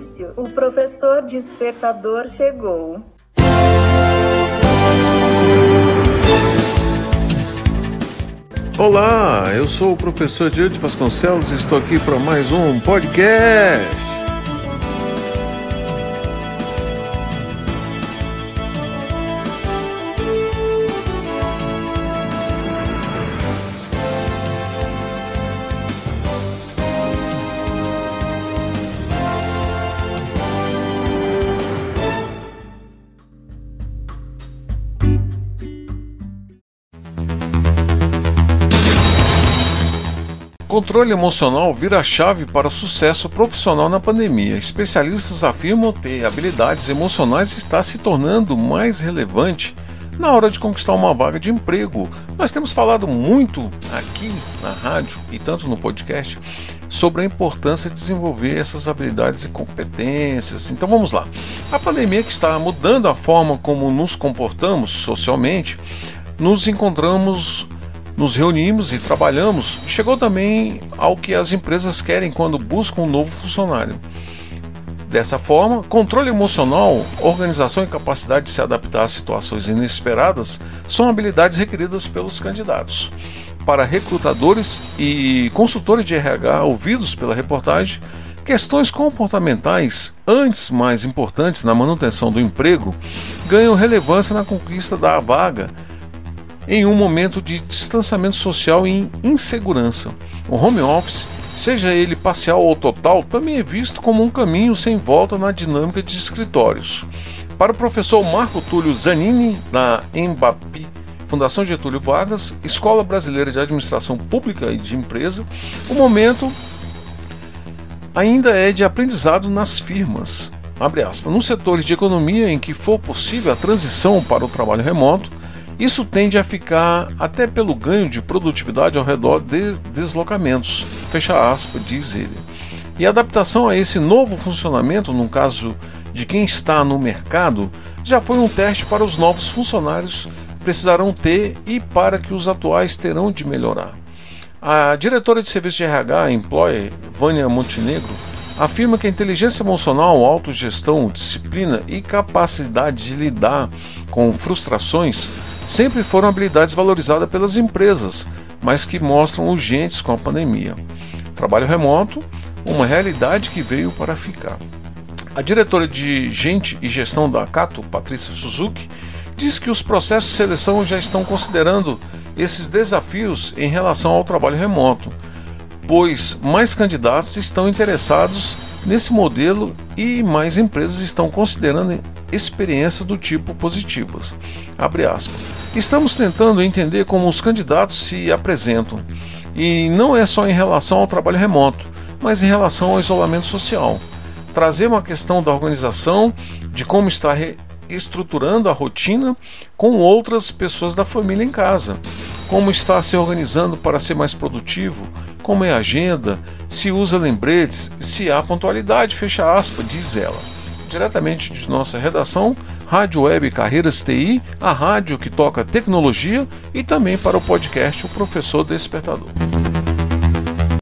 silêncio. O professor despertador chegou. Olá, eu sou o professor Diante Vasconcelos e estou aqui para mais um podcast. Controle emocional vira chave para o sucesso profissional na pandemia. Especialistas afirmam ter habilidades emocionais está se tornando mais relevante na hora de conquistar uma vaga de emprego. Nós temos falado muito aqui na rádio e tanto no podcast sobre a importância de desenvolver essas habilidades e competências. Então vamos lá. A pandemia que está mudando a forma como nos comportamos socialmente, nos encontramos nos reunimos e trabalhamos, chegou também ao que as empresas querem quando buscam um novo funcionário. Dessa forma, controle emocional, organização e capacidade de se adaptar a situações inesperadas são habilidades requeridas pelos candidatos. Para recrutadores e consultores de RH ouvidos pela reportagem, questões comportamentais, antes mais importantes na manutenção do emprego, ganham relevância na conquista da vaga em um momento de distanciamento social e insegurança. O home office, seja ele parcial ou total, também é visto como um caminho sem volta na dinâmica de escritórios. Para o professor Marco Túlio Zanini, da Embapi, Fundação Getúlio Vargas, Escola Brasileira de Administração Pública e de Empresa, o momento ainda é de aprendizado nas firmas. Abre aspas, nos setores de economia em que for possível a transição para o trabalho remoto, isso tende a ficar até pelo ganho de produtividade ao redor de deslocamentos, fecha aspas, diz ele. E a adaptação a esse novo funcionamento, no caso de quem está no mercado, já foi um teste para os novos funcionários precisarão ter e para que os atuais terão de melhorar. A diretora de serviço de RH, Employer, Vânia Montenegro, afirma que a inteligência emocional, autogestão, disciplina e capacidade de lidar com frustrações sempre foram habilidades valorizadas pelas empresas, mas que mostram urgentes com a pandemia. Trabalho remoto, uma realidade que veio para ficar. A diretora de Gente e Gestão da Cato, Patrícia Suzuki, diz que os processos de seleção já estão considerando esses desafios em relação ao trabalho remoto, pois mais candidatos estão interessados nesse modelo e mais empresas estão considerando experiência do tipo positivas. Estamos tentando entender como os candidatos se apresentam, e não é só em relação ao trabalho remoto, mas em relação ao isolamento social. Trazer uma questão da organização, de como está estruturando a rotina com outras pessoas da família em casa, como está se organizando para ser mais produtivo, como é a agenda, se usa lembretes, se há pontualidade, fecha aspas, diz ela diretamente de nossa redação, Rádio Web Carreiras TI, a rádio que toca tecnologia e também para o podcast O Professor Despertador.